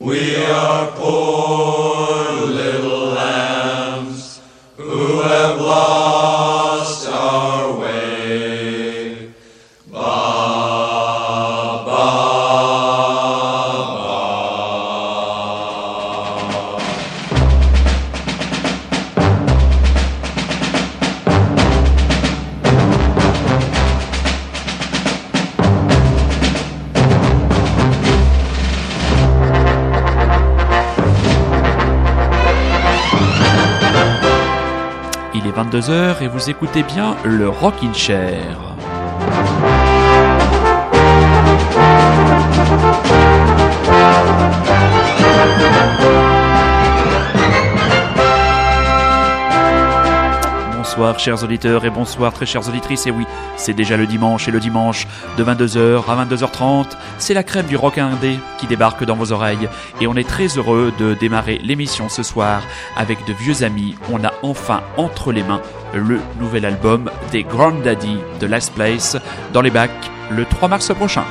et vous écoutez bien le Rockin' Chair. Bonsoir chers auditeurs et bonsoir très chères auditrices. Et oui, c'est déjà le dimanche et le dimanche de 22h à 22h30, c'est la crème du rock indé qui débarque dans vos oreilles. Et on est très heureux de démarrer l'émission ce soir avec de vieux amis. On a enfin entre les mains le nouvel album des Grand Daddy de Last Place dans les bacs le 3 mars prochain.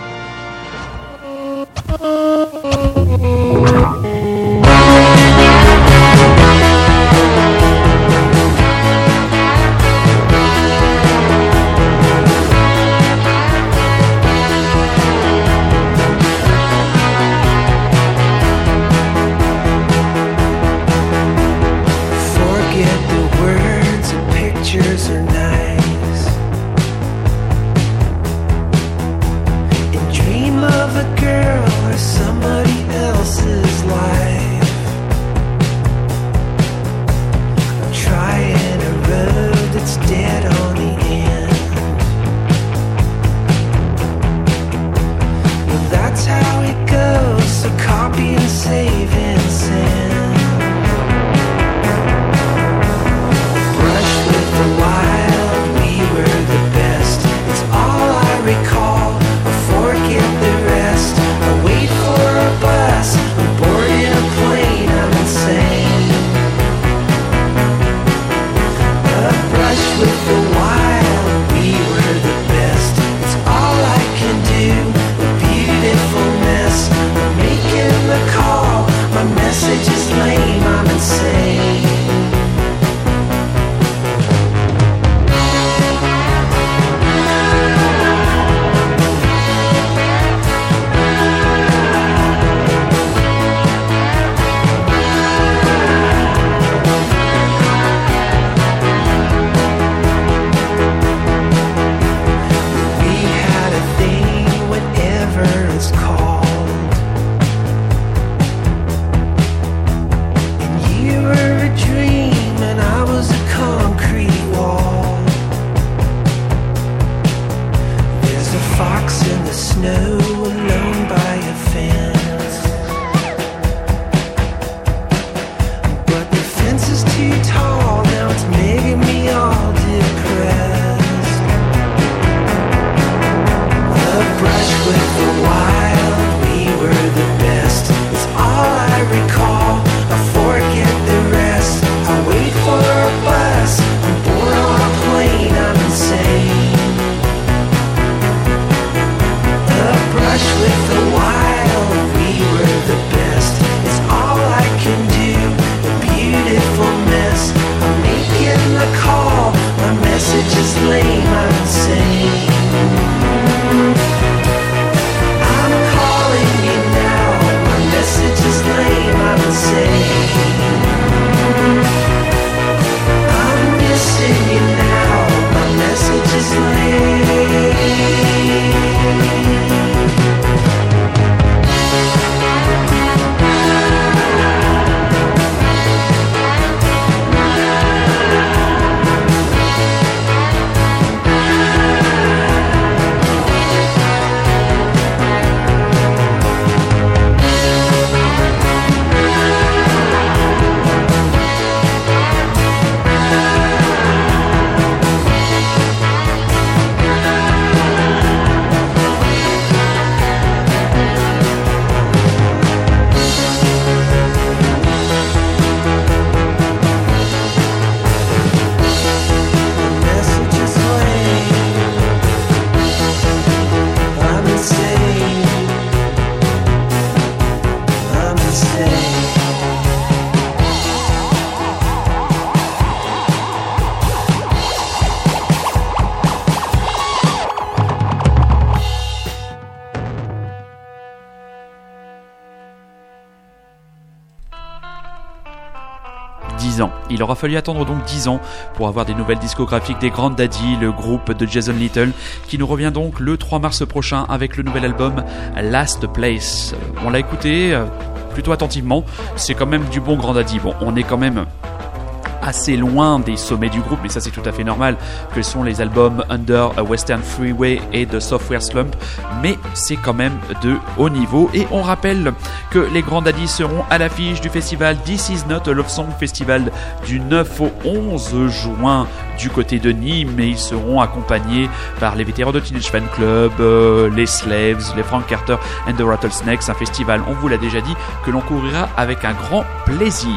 Aura fallu attendre donc 10 ans pour avoir des nouvelles discographiques des Grand Daddy, le groupe de Jason Little, qui nous revient donc le 3 mars prochain avec le nouvel album Last Place. On l'a écouté euh, plutôt attentivement, c'est quand même du bon Grand Daddy. Bon, on est quand même assez loin des sommets du groupe, mais ça c'est tout à fait normal, que sont les albums Under a Western Freeway et The Software Slump, mais c'est quand même de haut niveau. Et on rappelle que les Grands Daddy seront à l'affiche du festival This Is Not a Love Song Festival du 9 au 11 juin du côté de Nîmes, et ils seront accompagnés par les vétérans de Teenage Fan Club, euh, les Slaves, les Frank Carter and the Rattlesnakes, un festival, on vous l'a déjà dit, que l'on couvrira avec un grand plaisir.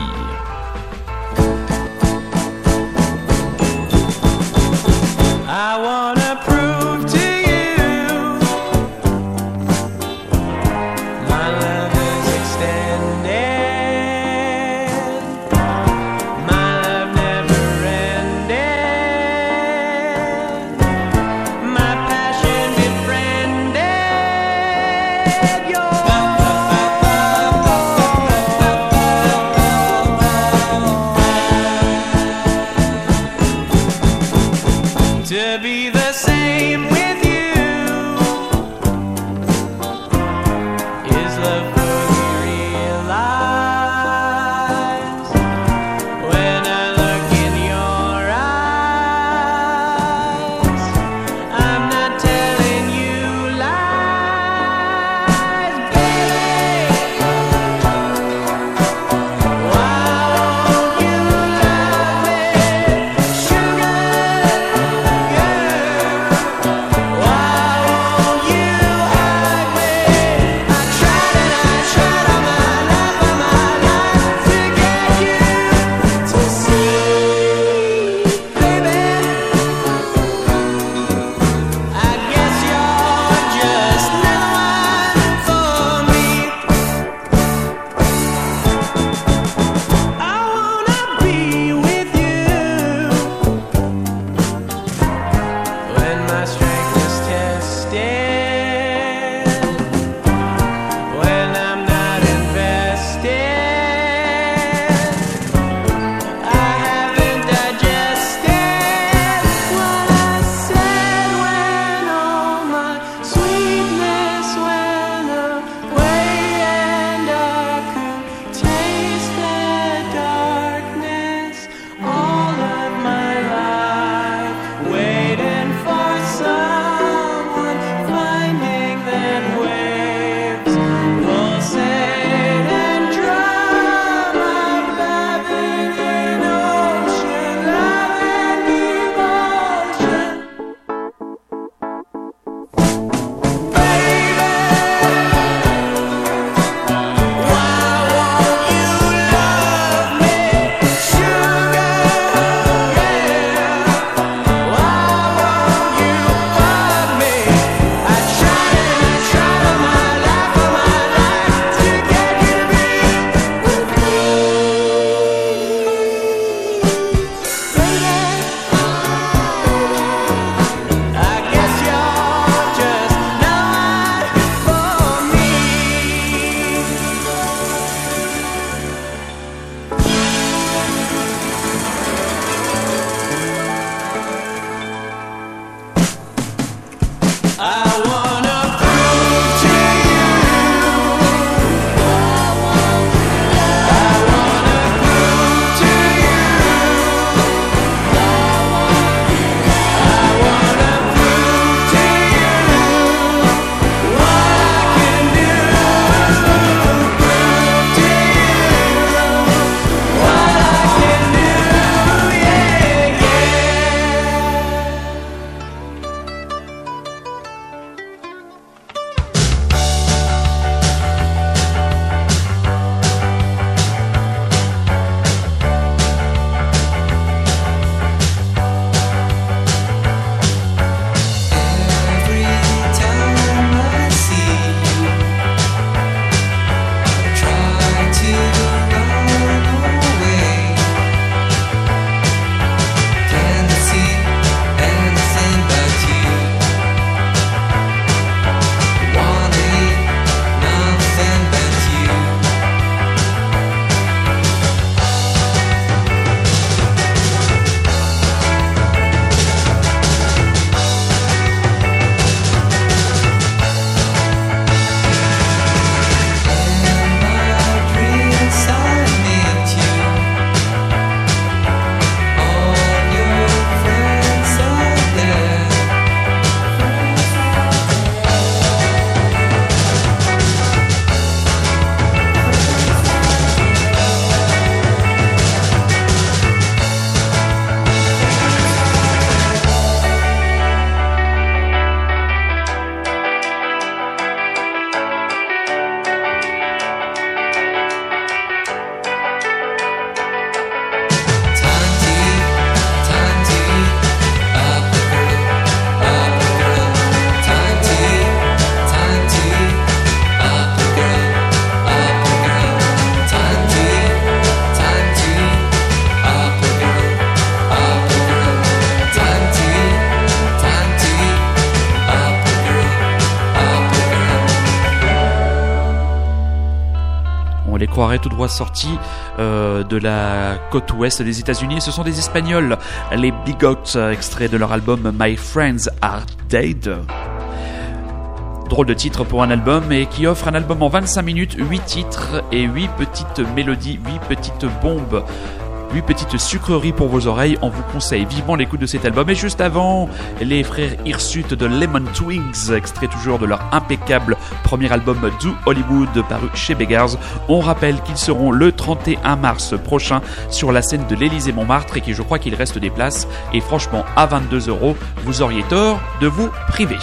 Les croirait tout droit sortis euh, de la côte ouest des États-Unis. Ce sont des Espagnols, les Bigots, extraits de leur album My Friends Are Dead. Drôle de titre pour un album et qui offre un album en 25 minutes, 8 titres et 8 petites mélodies, 8 petites bombes. 8 petites sucreries pour vos oreilles. On vous conseille vivement l'écoute de cet album. Et juste avant, les frères Hirsutes de Lemon Twigs, extrait toujours de leur impeccable premier album Do Hollywood paru chez Beggars. On rappelle qu'ils seront le 31 mars prochain sur la scène de l'Élysée Montmartre et que je crois qu'il reste des places. Et franchement, à 22 euros, vous auriez tort de vous priver.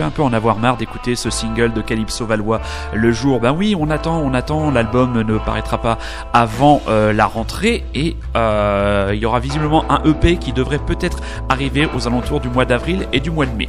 En avoir marre d'écouter ce single de Calypso Valois le jour. Ben oui, on attend, on attend. L'album ne paraîtra pas avant euh, la rentrée et euh, il y aura visiblement un EP qui devrait peut-être arriver aux alentours du mois d'avril et du mois de mai.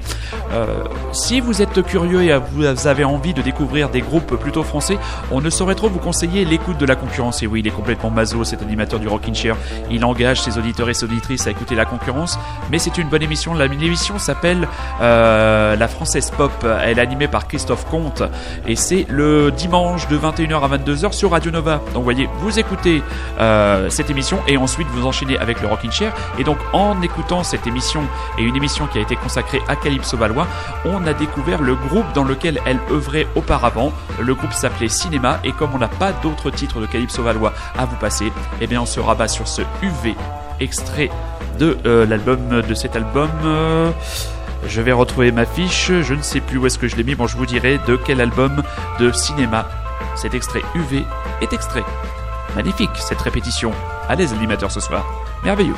Euh, si vous êtes curieux et vous avez envie de découvrir des groupes plutôt français, on ne saurait trop vous conseiller l'écoute de la concurrence. Et oui, il est complètement maso, cet animateur du Rockin' Chair. Il engage ses auditeurs et ses auditrices à écouter la concurrence, mais c'est une bonne émission. L'émission s'appelle La Française Pop. Elle est animée par Christophe Comte et c'est le dimanche de 21h à 22h sur Radio Nova. Donc, vous voyez, vous écoutez euh, cette émission et ensuite vous enchaînez avec le Rockin' Chair. Et donc, en écoutant cette émission et une émission qui a été consacrée à Calypso Valois, on a découvert le groupe dans lequel elle œuvrait auparavant. Le groupe s'appelait Cinéma et comme on n'a pas d'autres titres de Calypso Valois à vous passer, eh bien on se rabat sur ce UV extrait de euh, l'album de cet album. Euh, je vais retrouver ma fiche, je ne sais plus où est-ce que je l'ai mis, bon je vous dirai de quel album de cinéma cet extrait UV est extrait. Magnifique cette répétition. À l'aise l'animateur ce soir. Merveilleux.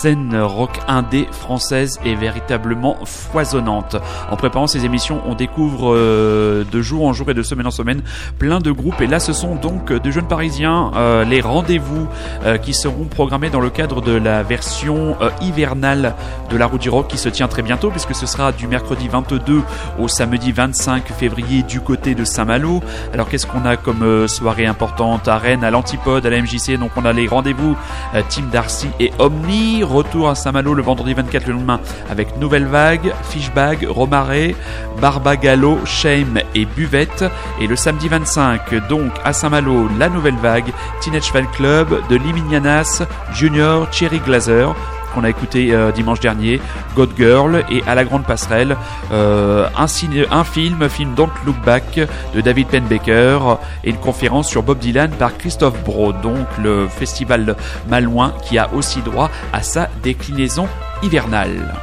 sin. Rock indé française est véritablement foisonnante. En préparant ces émissions, on découvre euh, de jour en jour et de semaine en semaine plein de groupes. Et là, ce sont donc de jeunes parisiens, euh, les rendez-vous euh, qui seront programmés dans le cadre de la version hivernale de la route du rock qui se tient très bientôt, puisque ce sera du mercredi 22 au samedi 25 février du côté de Saint-Malo. Alors, qu'est-ce qu'on a comme soirée importante à Rennes, à l'Antipode, à la MJC Donc, on a les rendez-vous Team Darcy et Omni. Retour à Saint-Malo le vendredi 24 le lendemain avec Nouvelle Vague, Fishbag, Romaré, Barbagallo, Shame et Buvette. Et le samedi 25, donc à Saint-Malo, la Nouvelle Vague, Teenage Fan Club, de Liminianas, Junior, Cherry Glazer qu'on a écouté euh, dimanche dernier, God Girl et à la grande passerelle euh, un, film, film Don't Look Back de David Penbaker et une conférence sur Bob Dylan par Christophe Bro, donc le festival Malouin qui a aussi droit à sa déclinaison hivernale.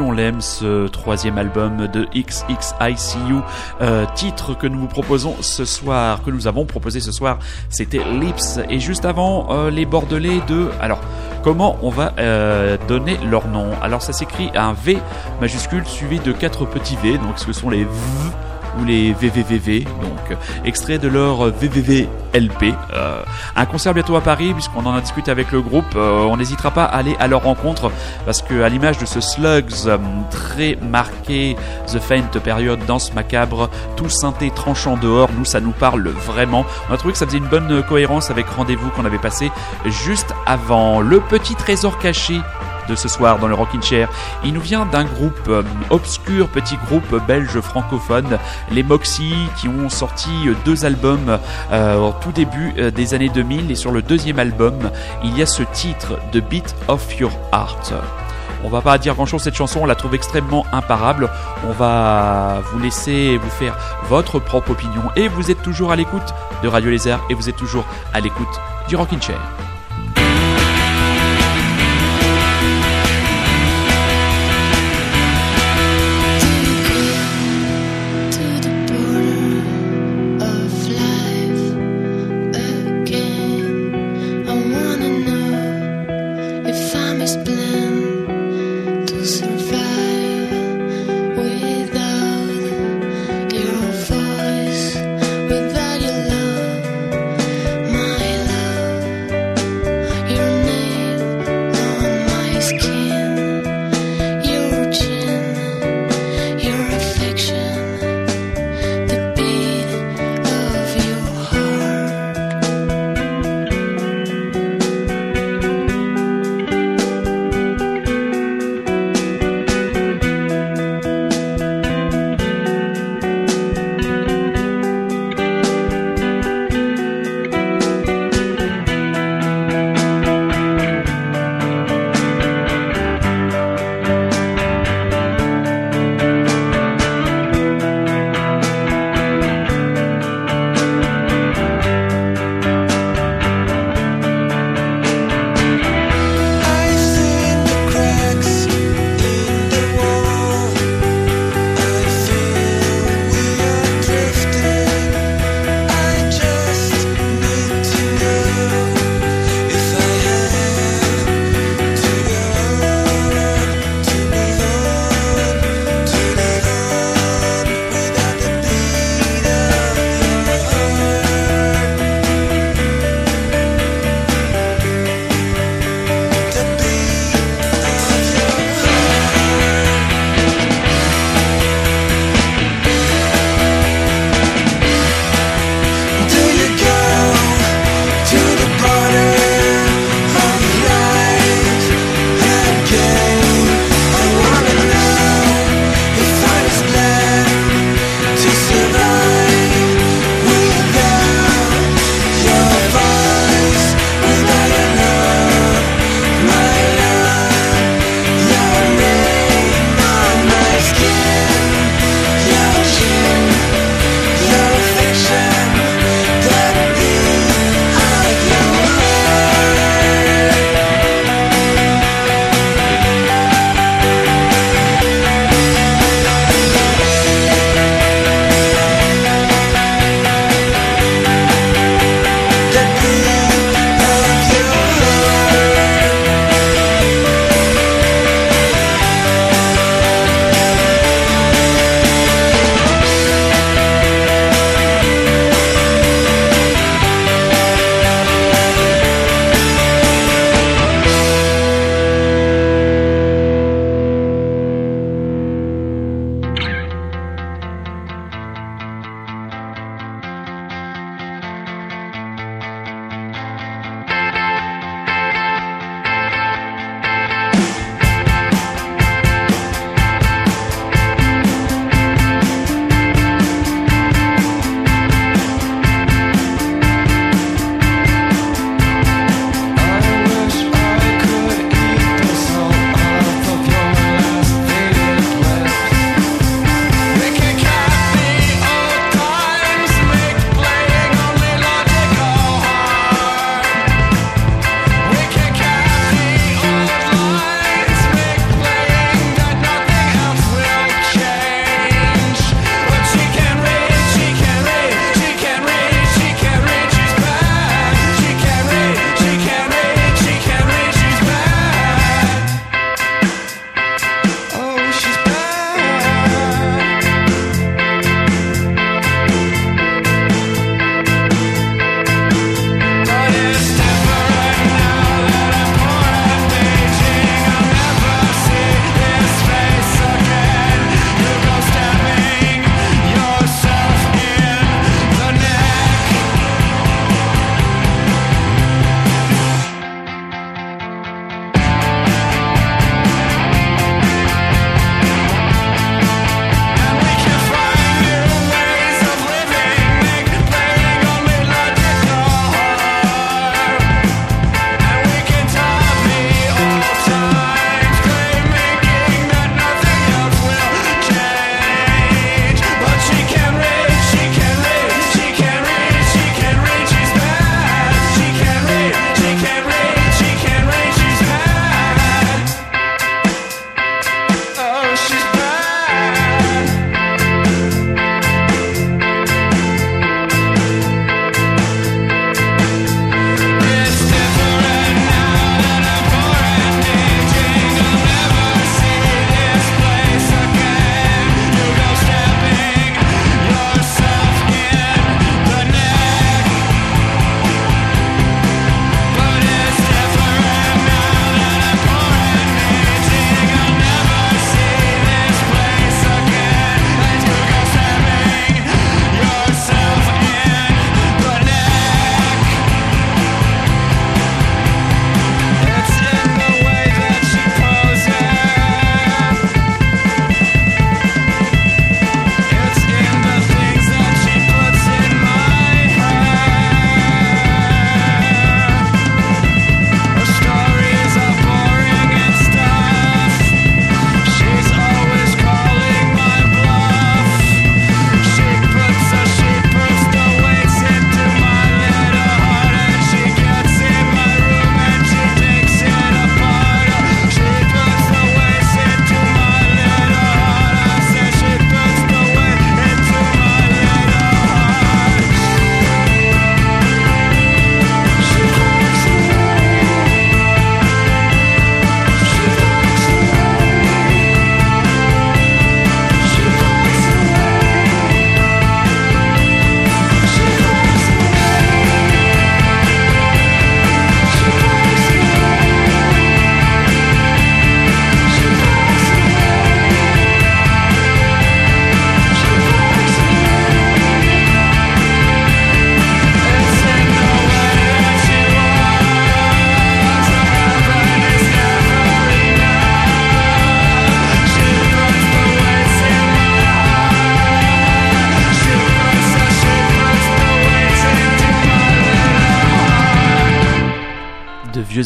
On l'aime ce troisième album de XXICU, euh, titre que nous vous proposons ce soir, que nous avons proposé ce soir, c'était Lips. Et juste avant, euh, les Bordelais de... Alors, comment on va euh, donner leur nom? Alors ça s'écrit un V majuscule suivi de quatre petits V, donc ce sont les V ou les VVVV, donc extrait de leur VVVLP. Euh, un concert bientôt à Paris, puisqu'on en a discuté avec le groupe. Euh, on n'hésitera pas à aller à leur rencontre, parce que à l'image de ce Slugs euh, très marqué, The Faint période danse macabre, tout synthé tranchant dehors, nous ça nous parle vraiment. On a trouvé que ça faisait une bonne cohérence avec Rendez-vous qu'on avait passé juste avant. Le petit trésor caché de ce soir dans le Rockin' Chair. Il nous vient d'un groupe euh, obscur, petit groupe belge francophone, les Moxie, qui ont sorti euh, deux albums euh, au tout début des années 2000. Et sur le deuxième album, il y a ce titre, The Beat of Your Heart. On va pas dire grand chose cette chanson, on la trouve extrêmement imparable. On va vous laisser vous faire votre propre opinion. Et vous êtes toujours à l'écoute de Radio Lézard et vous êtes toujours à l'écoute du Rockin' Chair.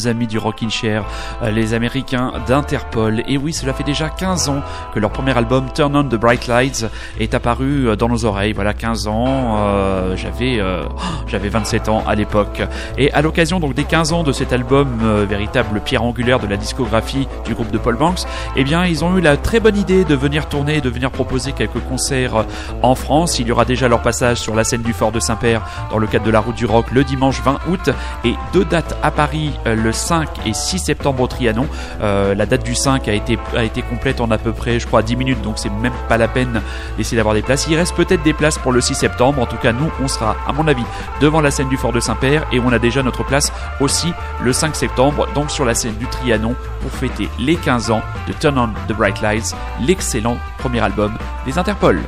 Amis du Rockin' Chair, les Américains d'Interpol. Et oui, cela fait déjà 15 ans que leur premier album Turn On the Bright Lights est apparu dans nos oreilles. Voilà, 15 ans. j'avais j'avais 27 ans à l'époque. Et à l'occasion donc des 15 ans de cet album, véritable pierre angulaire de la discographie du groupe de Paul Banks, eh bien, ils ont eu la très bonne idée de venir tourner, de venir proposer quelques concerts en France. Il y aura déjà leur passage sur la scène du Fort de Saint-Père dans le cadre de la Route du Rock le dimanche 20 août et deux dates à Paris euh, le 5 et 6 septembre au Trianon. Euh, la date du 5 a été, a été complète en à peu près, je crois, 10 minutes, donc c'est même pas la peine d'essayer d'avoir des places. Il reste peut-être des places pour le 6 septembre. En tout cas, nous, on sera, à mon avis, devant la scène du Fort de Saint-Père et on a déjà notre place aussi le 5 septembre, donc sur la scène du Trianon pour fêter les 15 ans de Turn On the Bright Lights, l'excellent premier album des Interpol.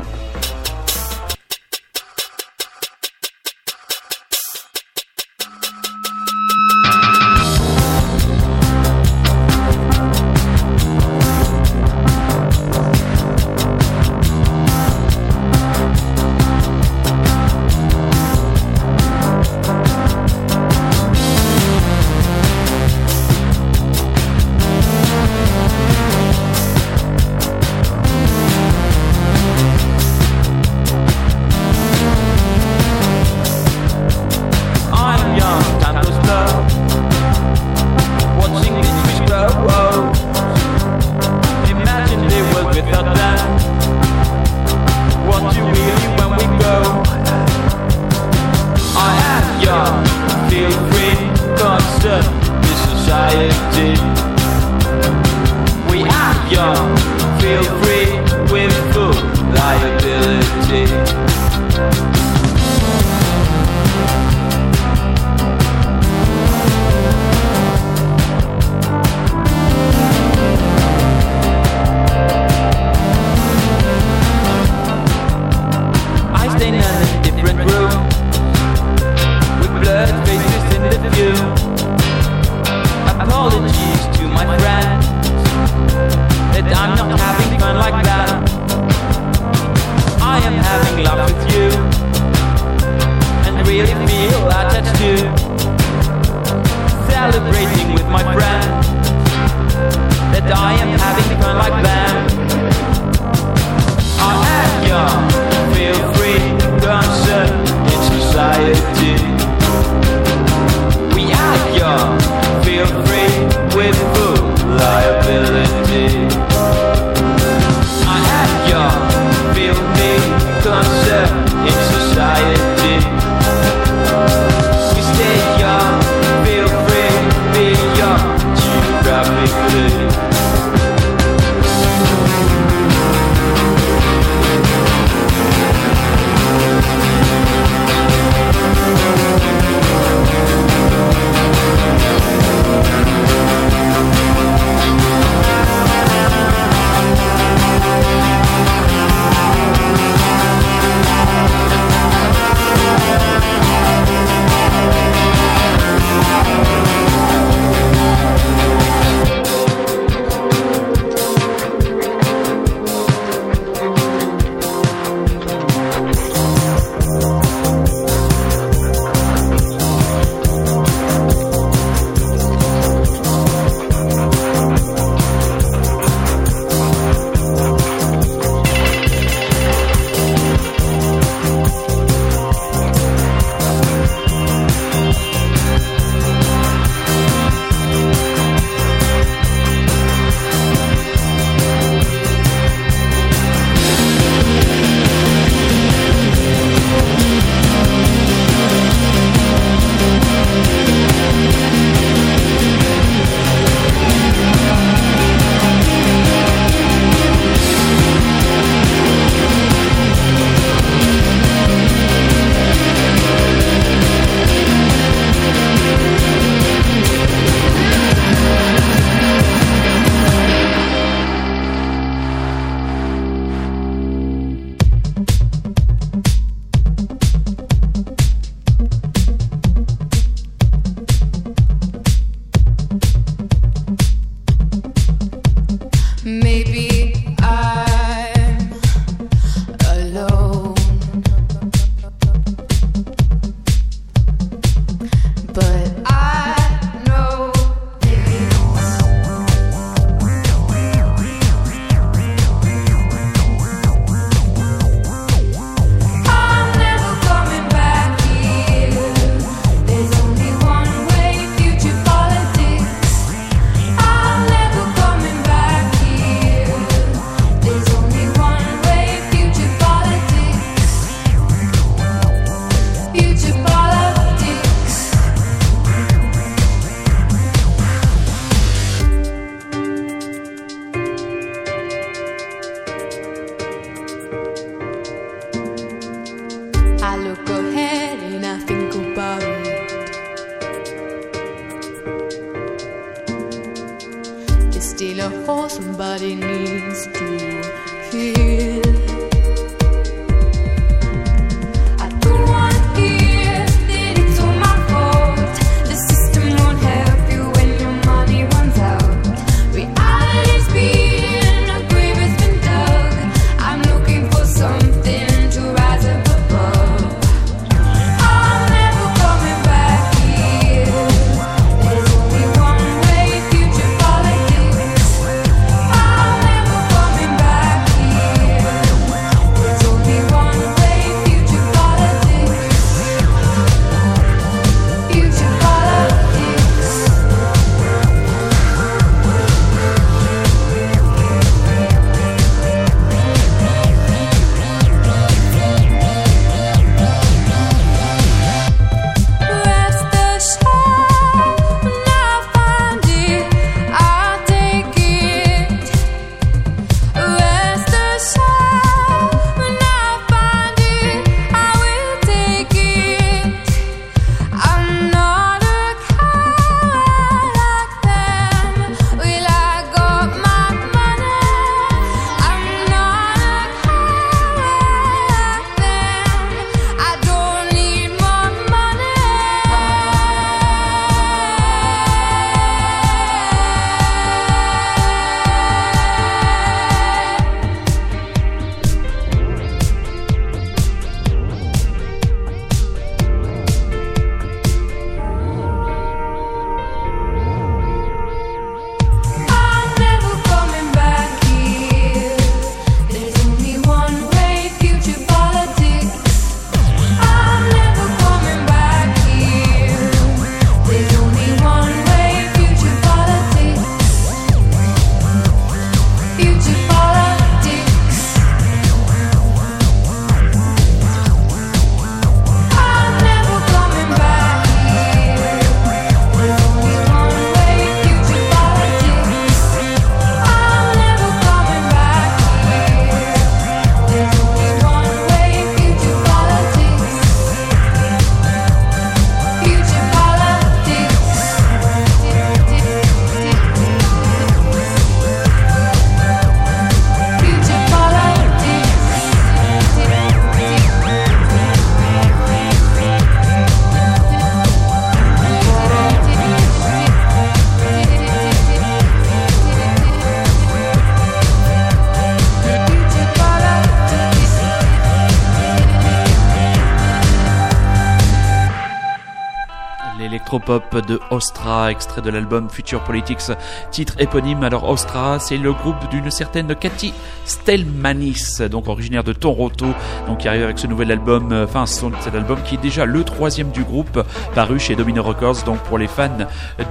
up de Ostra, extrait de l'album Future Politics, titre éponyme. Alors Ostra, c'est le groupe d'une certaine Cathy Stelmanis, donc originaire de Toronto, donc qui arrive avec ce nouvel album, euh, enfin cet album qui est déjà le troisième du groupe, paru chez Domino Records, donc pour les fans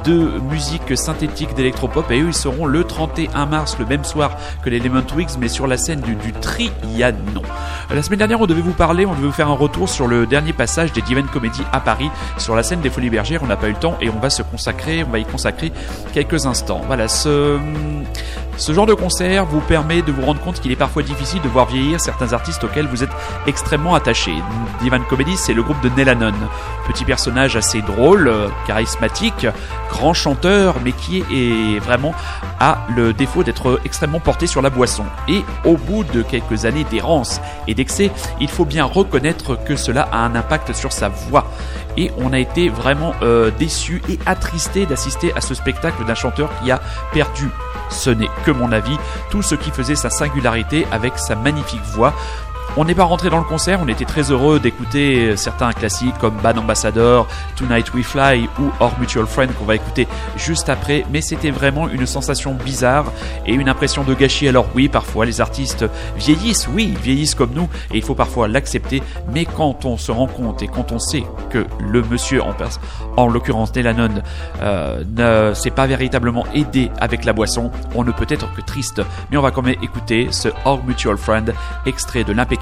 de musique synthétique d'électropop, et eux ils seront le 31 mars, le même soir que les Lemon Twigs, mais sur la scène du, Trianon. La semaine dernière, on devait vous parler, on devait vous faire un retour sur le dernier passage des Divine Comedy à Paris, sur la scène des Folies Bergères. On n'a pas eu le temps et on va y consacrer quelques instants. Ce genre de concert vous permet de vous rendre compte qu'il est parfois difficile de voir vieillir certains artistes auxquels vous êtes extrêmement attaché. Divan Comedy, c'est le groupe de Nelanon. Petit personnage assez drôle, charismatique, grand chanteur, mais qui est vraiment a le défaut d'être extrêmement porté sur la boisson. Et au bout de quelques années d'errance et d'excès, il faut bien reconnaître que cela a un impact sur sa voix. Et on a été vraiment euh, déçu et attristé d'assister à ce spectacle d'un chanteur qui a perdu ce n'est que mon avis, tout ce qui faisait sa singularité avec sa magnifique voix. On n'est pas rentré dans le concert, on était très heureux d'écouter certains classiques comme Bad Ambassador, Tonight We Fly ou Our Mutual Friend qu'on va écouter juste après, mais c'était vraiment une sensation bizarre et une impression de gâchis. Alors oui, parfois les artistes vieillissent, oui, vieillissent comme nous et il faut parfois l'accepter, mais quand on se rend compte et quand on sait que le monsieur en, en l'occurrence Delanon, euh, ne s'est pas véritablement aidé avec la boisson, on ne peut être que triste, mais on va quand même écouter ce Our Mutual Friend, extrait de l'impeccable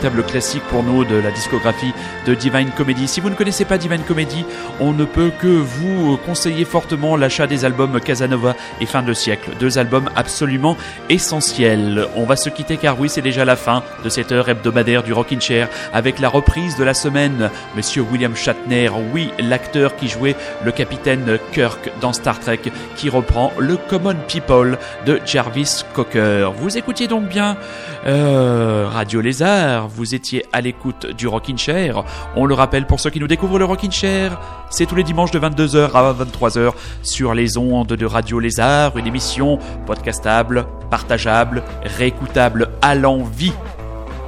véritable classique pour nous de la discographie de Divine Comedy. Si vous ne connaissez pas Divine Comedy, on ne peut que vous conseiller fortement l'achat des albums Casanova et Fin de siècle. Deux albums absolument essentiels. On va se quitter car oui, c'est déjà la fin de cette heure hebdomadaire du Rockin' Chair avec la reprise de la semaine. Monsieur William Shatner, oui, l'acteur qui jouait le capitaine Kirk dans Star Trek, qui reprend le Common People de Jarvis Cocker. Vous écoutiez donc bien euh, Radio Lézard, vous étiez à l'écoute du Rockin' Chair. On le rappelle pour ceux qui nous découvrent le Rockin' Chair, c'est tous les dimanches de 22h à 23h sur les ondes de Radio Lézard, une émission podcastable, partageable, réécoutable à l'envie.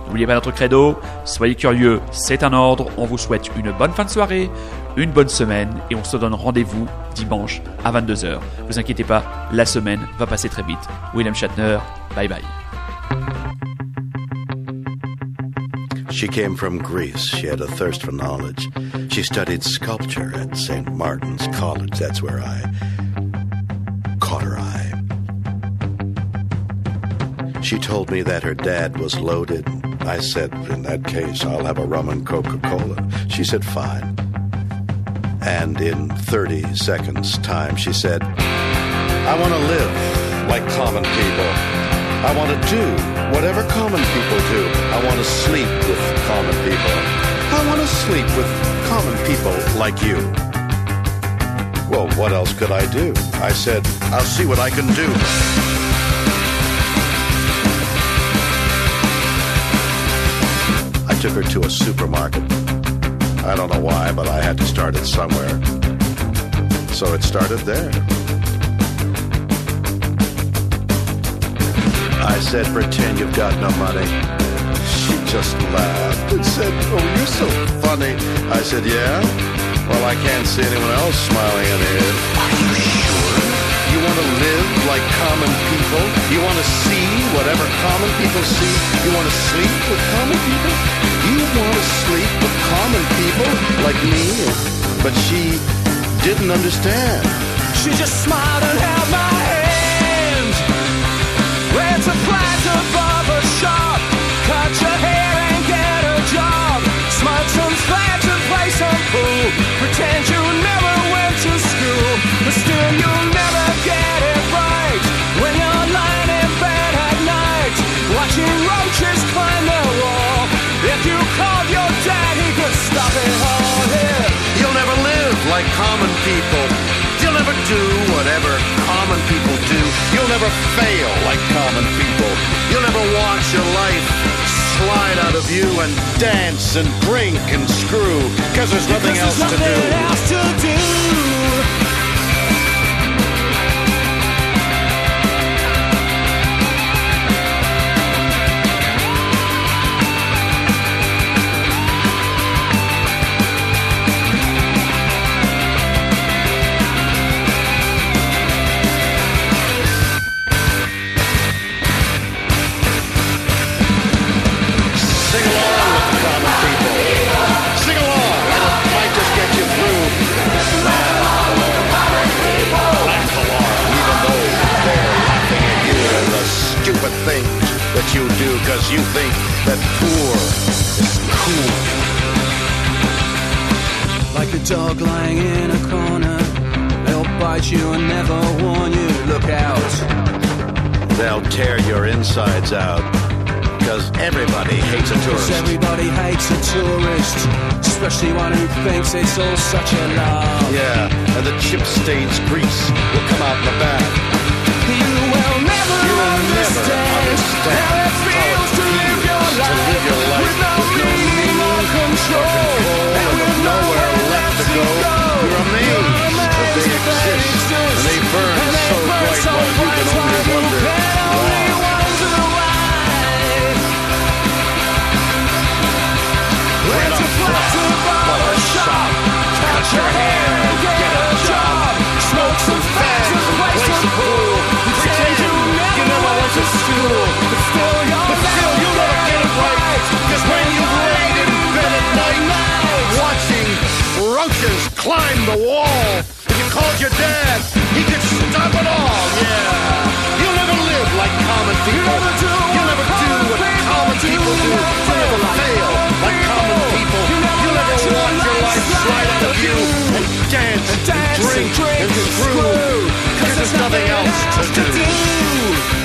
N'oubliez pas notre credo, soyez curieux, c'est un ordre, on vous souhaite une bonne fin de soirée, une bonne semaine et on se donne rendez-vous dimanche à 22h. Vous inquiétez pas, la semaine va passer très vite. William Shatner, bye bye. She came from Greece. She had a thirst for knowledge. She studied sculpture at St. Martin's College. That's where I caught her eye. She told me that her dad was loaded. I said, in that case, I'll have a rum and Coca Cola. She said, fine. And in 30 seconds' time, she said, I want to live like common people. I want to do whatever common people do. I want to sleep with common people. I want to sleep with common people like you. Well, what else could I do? I said, I'll see what I can do. I took her to a supermarket. I don't know why, but I had to start it somewhere. So it started there. I said, pretend you've got no money. She just laughed and said, oh, you're so funny. I said, yeah? Well, I can't see anyone else smiling in here. Are you sure? You want to live like common people? You want to see whatever common people see? You want to sleep with common people? You want to sleep with common people like me? But she didn't understand. She just smiled and held my hand. Common people. You'll never do whatever common people do. You'll never fail like common people. You'll never watch your life slide out of you and dance and drink and screw because there's nothing else there's to do. nothing else to do. That you do because you think that poor is cool. Like a dog lying in a corner, they'll bite you and never warn you. Look out. They'll tear your insides out because everybody hates a tourist. everybody hates a tourist, especially one who thinks it's all such a laugh. Yeah, and the chip stains grease will come out in the back. You will never You will never how it feels to live your life, with no control, and with nowhere left to go. You're amazed that they and they so bright you can only wonder why. your hair climb the wall. If you called your dad, he could stop it all. Yeah. You'll never live like common people. You'll never do, You'll never do what common people do. You'll never fail like common people. You'll never watch your life slide out of you and dance, and dance and drink, and, drink, and screw. Cause there's nothing else to do.